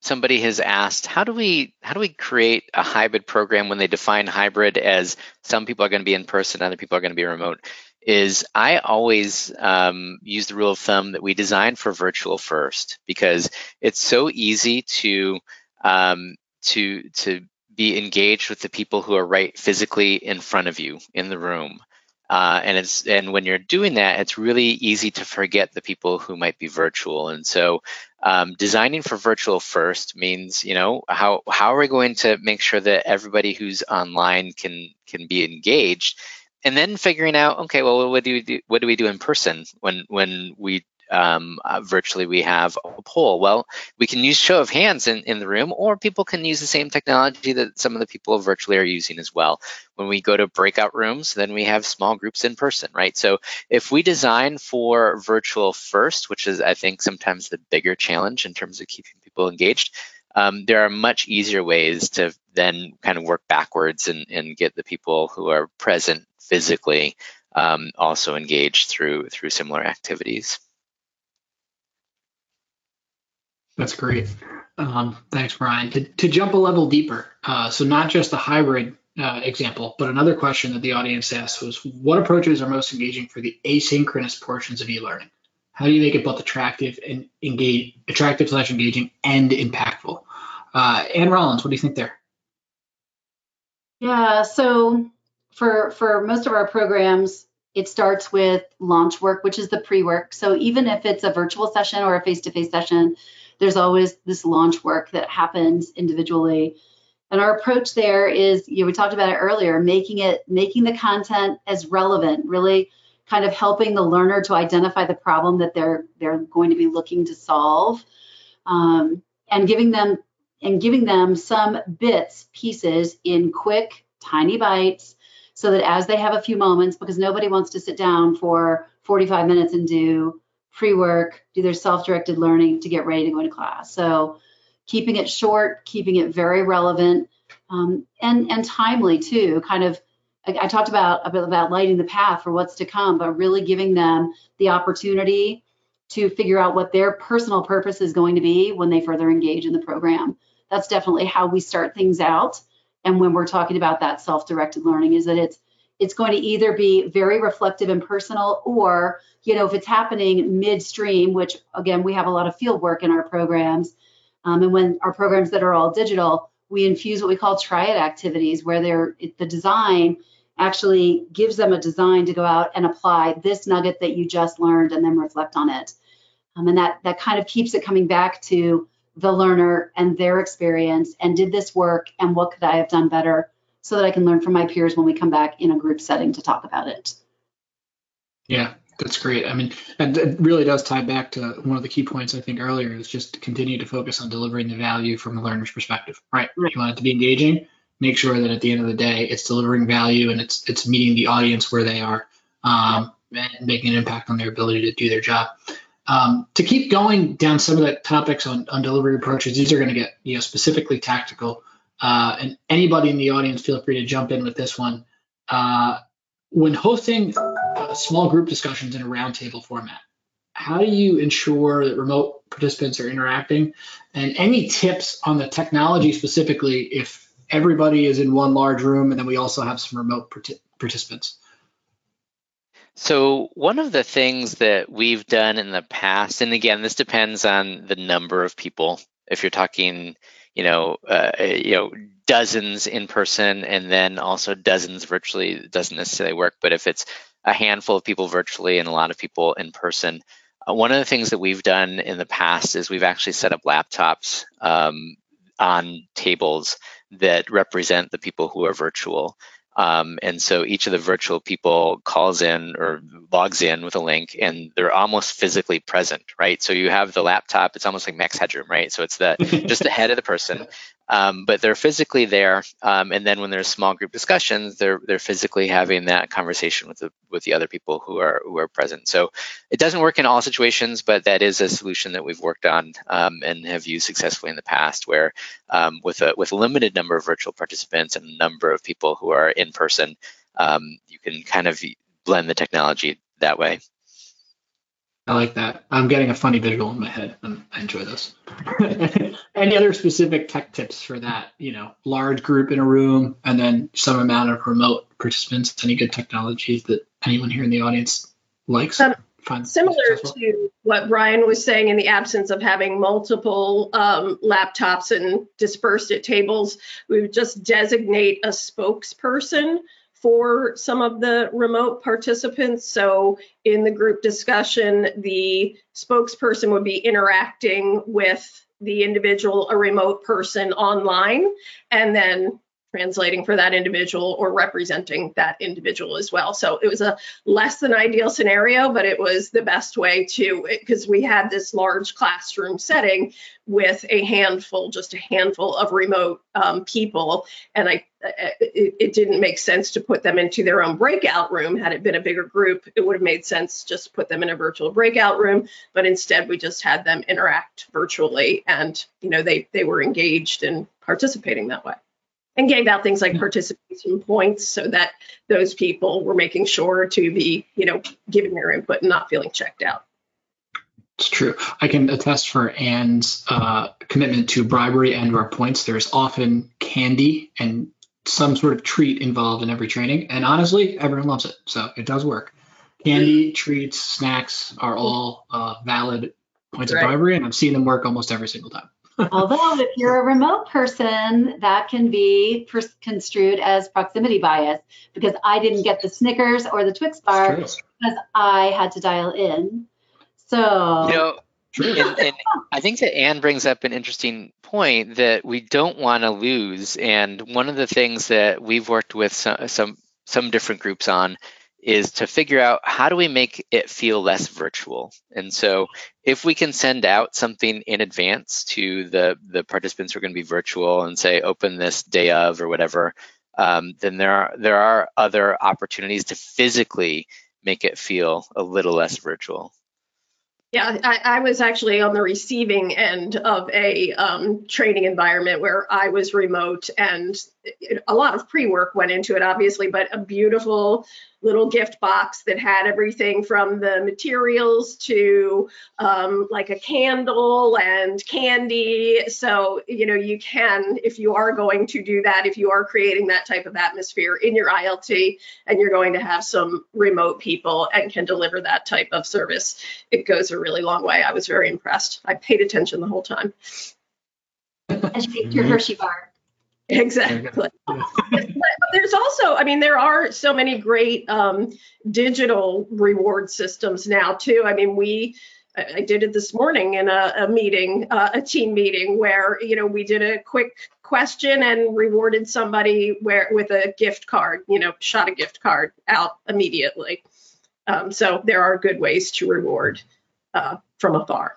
somebody has asked how do we how do we create a hybrid program when they define hybrid as some people are going to be in person other people are going to be remote is i always um, use the rule of thumb that we design for virtual first because it's so easy to um, to to be engaged with the people who are right physically in front of you in the room uh, and it's and when you're doing that, it's really easy to forget the people who might be virtual. And so, um, designing for virtual first means, you know, how how are we going to make sure that everybody who's online can can be engaged, and then figuring out, okay, well, what do we do? What do we do in person when when we um, uh, virtually we have a poll. Well, we can use show of hands in, in the room, or people can use the same technology that some of the people virtually are using as well. When we go to breakout rooms, then we have small groups in person, right? So if we design for virtual first, which is I think sometimes the bigger challenge in terms of keeping people engaged, um, there are much easier ways to then kind of work backwards and, and get the people who are present physically um, also engaged through through similar activities. That's great. Um, thanks, Brian. To, to, jump a level deeper, uh, so not just the hybrid uh, example, but another question that the audience asked was, what approaches are most engaging for the asynchronous portions of e-learning? How do you make it both attractive and engage, attractive slash engaging and impactful? Uh, Ann Rollins, what do you think there? Yeah, so for for most of our programs, it starts with launch work, which is the pre-work. So even if it's a virtual session or a face-to-face session, there's always this launch work that happens individually. And our approach there is, you know, we talked about it earlier, making it making the content as relevant, really kind of helping the learner to identify the problem that they're they're going to be looking to solve, um, and giving them and giving them some bits, pieces in quick, tiny bites so that as they have a few moments, because nobody wants to sit down for 45 minutes and do pre work, do their self directed learning to get ready to go into class. So keeping it short, keeping it very relevant. Um, and and timely too. Kind of, I, I talked about about lighting the path for what's to come, but really giving them the opportunity to figure out what their personal purpose is going to be when they further engage in the program that's definitely how we start things out. And when we're talking about that self-directed learning, is that it's it's going to either be very reflective and personal, or you know, if it's happening midstream, which again we have a lot of field work in our programs, um, and when our programs that are all digital, we infuse what we call triad activities, where they're the design actually gives them a design to go out and apply this nugget that you just learned and then reflect on it. Um, and that that kind of keeps it coming back to the learner and their experience and did this work and what could I have done better so that I can learn from my peers when we come back in a group setting to talk about it. Yeah, that's great. I mean, and it really does tie back to one of the key points I think earlier is just to continue to focus on delivering the value from the learner's perspective. Right. right. You want it to be engaging. Make sure that at the end of the day, it's delivering value and it's it's meeting the audience where they are, um, and making an impact on their ability to do their job. Um, to keep going down some of the topics on, on delivery approaches, these are going to get you know specifically tactical. Uh, and anybody in the audience, feel free to jump in with this one. Uh, when hosting uh, small group discussions in a roundtable format, how do you ensure that remote participants are interacting? And any tips on the technology specifically if everybody is in one large room and then we also have some remote participants? So one of the things that we've done in the past, and again, this depends on the number of people. If you're talking, you know, uh, you know, dozens in person and then also dozens virtually, it doesn't necessarily work. But if it's a handful of people virtually and a lot of people in person, uh, one of the things that we've done in the past is we've actually set up laptops um, on tables that represent the people who are virtual. Um, and so each of the virtual people calls in or logs in with a link and they're almost physically present, right? So you have the laptop, it's almost like max headroom, right? So it's the just the head of the person um, but they're physically there. Um, and then when there's small group discussions, they're they're physically having that conversation with the with the other people who are who are present. So it doesn't work in all situations, but that is a solution that we've worked on um, and have used successfully in the past, where um, with a with a limited number of virtual participants and a number of people who are in person, um, you can kind of blend the technology that way. I like that. I'm getting a funny visual in my head. I'm, i enjoy this. Any other specific tech tips for that? You know, large group in a room and then some amount of remote participants. Any good technologies that anyone here in the audience likes? Um, similar to what Brian was saying, in the absence of having multiple um, laptops and dispersed at tables, we would just designate a spokesperson for some of the remote participants. So in the group discussion, the spokesperson would be interacting with the individual, a remote person online, and then translating for that individual or representing that individual as well. So it was a less than ideal scenario, but it was the best way to, because we had this large classroom setting with a handful, just a handful of remote um, people. And I, Uh, uh, it, it, didn't make sense to put them into their own breakout room. Had it been a bigger group, it would have made sense just to put them in a virtual breakout room. But instead, we just had them interact virtually, and you know they they were engaged and participating that way and gave out things like hmm. participation points so that those people were making sure to be, you know, giving their input and not feeling checked out. It's true. I can attest for Anne's uh, commitment to bribery and our points. There's often candy and some sort of treat involved in every training, and honestly, everyone loves it. So it does work. Candy, treats, snacks are all uh, valid points right. of bribery, and I've seen them work almost every single time. Although, if you're a remote person, that can be construed as proximity bias because I didn't get the Snickers or the Twix bar because I had to dial in. So, you know, and, and, I think that Anne brings up an interesting point that we don't want to lose. And one of the things that we've worked with some, some some different groups on is to figure out how do we make it feel less virtual. And so if we can send out something in advance to the, the participants who are going to be virtual and say open this day of or whatever, um, then there are there are other opportunities to physically make it feel a little less virtual. Yeah, I, I, was actually on the receiving end of a um, training environment where I was remote, and a lot of pre work went into it, obviously, but a beautiful little gift box that had everything from the materials to um, like a candle and candy. So, you know, you can, if you are going to do that, if you are creating that type of atmosphere in your ILT and you're going to have some remote people and can deliver that type of service, it goes a really long way. I was very impressed. I paid attention the whole time. And you your Hershey bar. Exactly. but there's also, I mean, there are so many great um, digital reward systems now too. I mean, we, I did it this morning in a, a meeting, uh, a team meeting where you know we did a quick question and rewarded somebody where with a gift card, you know, shot a gift card out immediately. Um, so there are good ways to reward uh, from afar.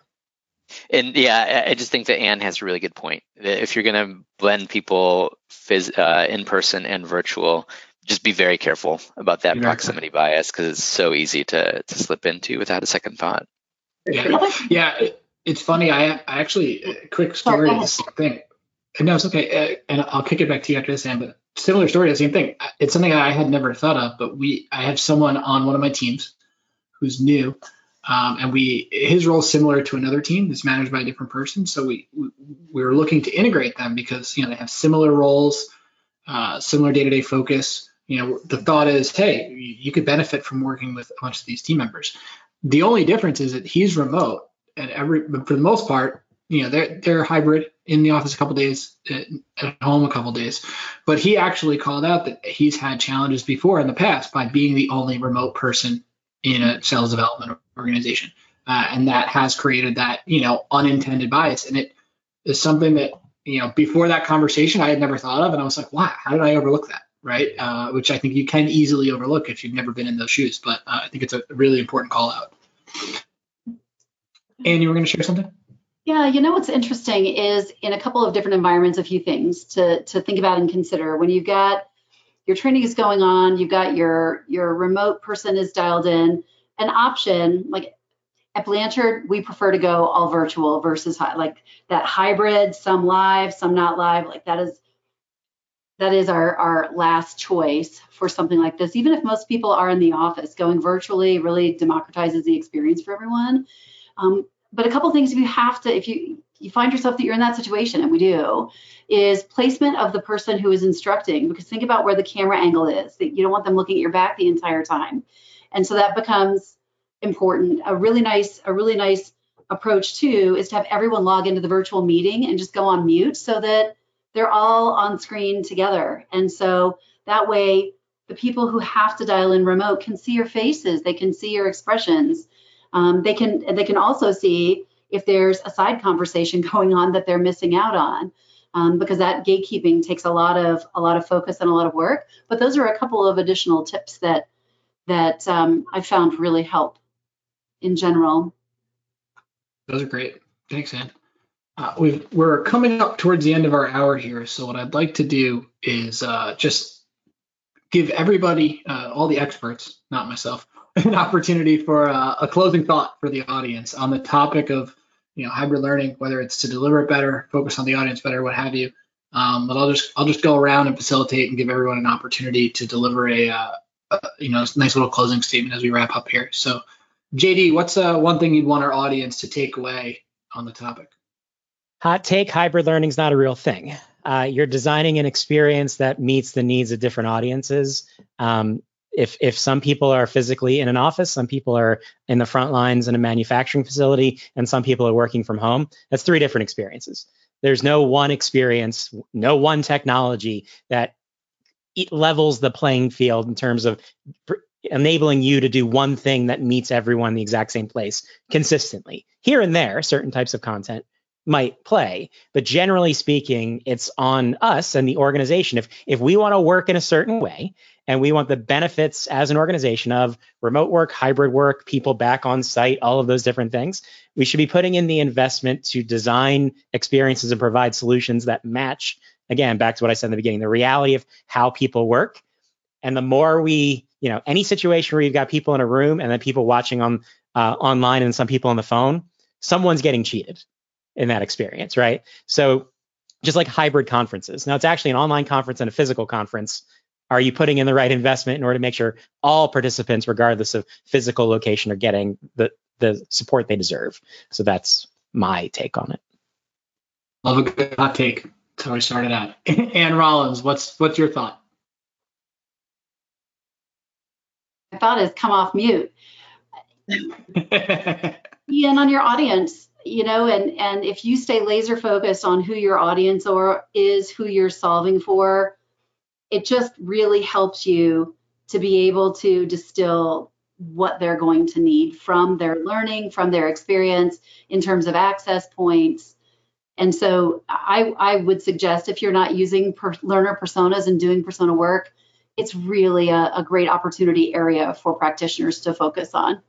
And yeah, I just think that Anne has a really good point. If you're going to blend people phys- uh, in person and virtual, just be very careful about that proximity bias because it's so easy to to slip into without a second thought. Yeah, yeah. It, it's funny. I, I actually uh, quick story. Oh, this thing. No, it's okay. Uh, and I'll kick it back to you after this, Anne. But similar story, the same thing. It's something I had never thought of. But we, I have someone on one of my teams who's new um, and we his role is similar to another team that's managed by a different person. So we we, we were looking to integrate them because you know they have similar roles, uh, similar day-to-day focus. You know, the thought is, hey, you could benefit from working with a bunch of these team members. The only difference is that he's remote, and every for the most part, you know, they're they're hybrid in the office a couple days, at home a couple days. But he actually called out that he's had challenges before in the past by being the only remote person in a sales development organization. Uh, and that has created that, you know, unintended bias. And it is something that, you know, before that conversation, I had never thought of. And I was like, wow, how did I overlook that? Right. Uh, which I think you can easily overlook if you've never been in those shoes. But uh, I think it's a really important call out. And you were going to share something? Yeah, you know what's interesting is in a couple of different environments, a few things to, to think about and consider. When you've got your training is going on, you've got your your remote person is dialed in, an option like at Blanchard, we prefer to go all virtual versus like that hybrid, some live, some not live. Like that is that is our our last choice for something like this. Even if most people are in the office, going virtually really democratizes the experience for everyone. Um, but a couple things you have to if you you find yourself that you're in that situation, and we do, is placement of the person who is instructing. Because think about where the camera angle is. That you don't want them looking at your back the entire time, and so that becomes important. A really nice, a really nice approach too is to have everyone log into the virtual meeting and just go on mute so that they're all on screen together. And so that way, the people who have to dial in remote can see your faces, they can see your expressions. Um, they can they can also see if there's a side conversation going on that they're missing out on. um, because that gatekeeping takes a lot of a lot of focus and a lot of work. But those are a couple of additional tips that that um, I found really help in general. Those are great. Thanks, Ann. Uh, we are coming up towards the end of our hour here, so what I'd like to do is uh, just give everybody, uh, all the experts, not myself, an opportunity for uh, a closing thought for the audience on the topic of you know hybrid learning, whether it's to deliver it better, focus on the audience better, what have you. Um, but I'll just I'll just go around and facilitate and give everyone an opportunity to deliver a, uh, a you know nice little closing statement as we wrap up here. So, JD, what's uh, one thing you'd want our audience to take away on the topic? Hot take: hybrid learning is not a real thing. Uh, you're designing an experience that meets the needs of different audiences. Um, if if some people are physically in an office, some people are in the front lines in a manufacturing facility, and some people are working from home, that's three different experiences. There's no one experience, no one technology that levels the playing field in terms of enabling you to do one thing that meets everyone in the exact same place consistently. Here and there, certain types of content might play, but generally speaking, it's on us and the organization. If if we want to work in a certain way and we want the benefits as an organization of remote work, hybrid work, people back on site, all of those different things. We should be putting in the investment to design experiences and provide solutions that match, again, back to what I said in the beginning, the reality of how people work. And the more we, you know, any situation where you've got people in a room and then people watching on uh, online and some people on the phone, someone's getting cheated in that experience, right? So just like hybrid conferences. Now it's actually an online conference and a physical conference are you putting in the right investment in order to make sure all participants, regardless of physical location, are getting the, the support they deserve? So that's my take on it. Love a good hot take. That's how we started out. Ann Rollins, what's what's your thought? My thought is come off mute. Be in on your audience, you know, and and if you stay laser focused on who your audience or is, who you're solving for, it just really helps you to be able to distill what they're going to need from their learning, from their experience in terms of access points. And so I, I would suggest if you're not using per, learner personas and doing persona work, it's really a, a great opportunity area for practitioners to focus on.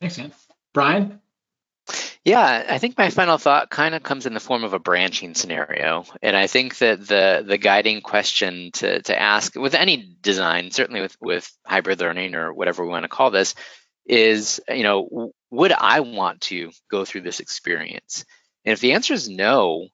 Thanks, Ann. Brian? Yeah, I think my final thought kind of comes in the form of a branching scenario. And I think that the the guiding question to, to ask with any design, certainly with, with hybrid learning or whatever we want to call this, is, you know, would I want to go through this experience? And if the answer is no,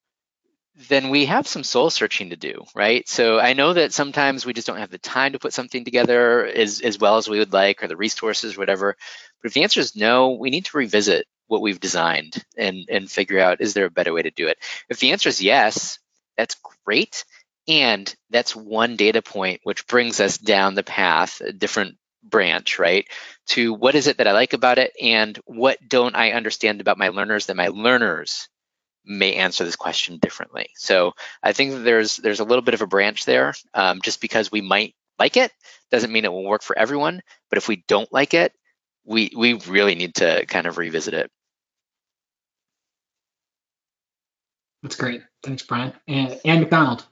then we have some soul searching to do, right? So I know that sometimes we just don't have the time to put something together as, as well as we would like or the resources, or whatever. But if the answer is no, we need to revisit what we've designed and and figure out is there a better way to do it? If the answer is yes that's great. And that's one data point which brings us down the path a different branch right to what is it that i like about it and what don't i understand about my learners that my learners may answer this question differently. So i think there's there's a little bit of a branch there. Um, just because we might like it doesn't mean it will work for everyone. But if we don't like it we we really need to kind of revisit it That's great. Thanks, Brian. And McDonald.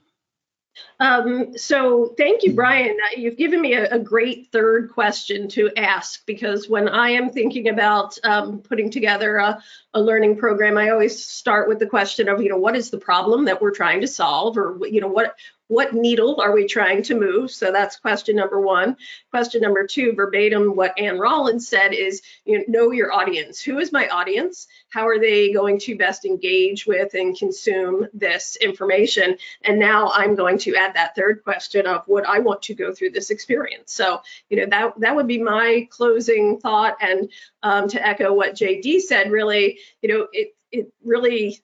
Um, so thank you, Brian. You've given me a, a, great third question to ask because when I am thinking about um, putting together a, a, learning program, I always start with the question of, you know, what is the problem that we're trying to solve, or you know, what what needle are we trying to move? So that's question number one. Question number two, verbatim, what Ann Rollins said is, you know, know your audience. Who is my audience? How are they going to best engage with and consume this information? And now I'm going to add that third question of would I want to go through this experience? So, you know, that that would be my closing thought. And um, to echo what JD said, really, you know, it it really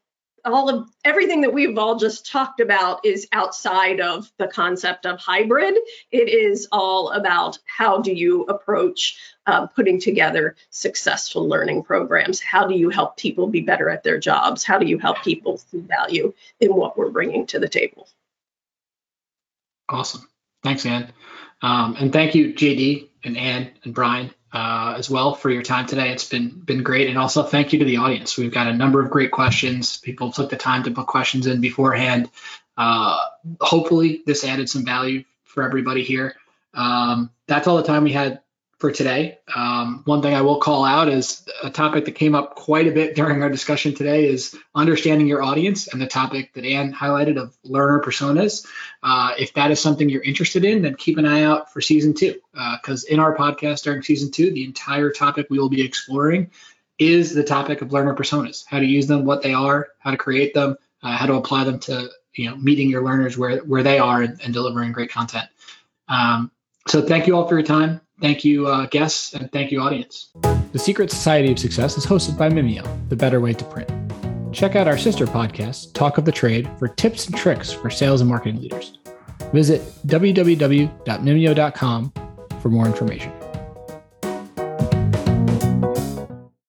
all of everything that we've all just talked about is outside of the concept of hybrid. It is all about how do you approach uh, putting together successful learning programs? How do you help people be better at their jobs? How do you help people see value in what we're bringing to the table? Awesome. Thanks, Anne. Um, and thank you, JD and Ann and Brian uh, as well for your time today. It's been been great, and also thank you to the audience. We've got a number of great questions. People took the time to put questions in beforehand. Uh, hopefully, this added some value for everybody here. Um, that's all the time we had for today. Um, one thing I will call out is a topic that came up quite a bit during our discussion today is understanding your audience and the topic that Ann highlighted of learner personas. Uh, if that is something you're interested in, then keep an eye out for season two, because uh, in our podcast during season two, the entire topic we will be exploring is the topic of learner personas, how to use them, what they are, how to create them, uh, how to apply them to you know meeting your learners where where they are and, and delivering great content. Um, so thank you all for your time. Thank you, uh, guests, and thank you, audience. The Secret Society of Success is hosted by Mimeo, the better way to print. Check out our sister podcast, Talk of the Trade, for tips and tricks for sales and marketing leaders. Visit www.mimeo.com for more information.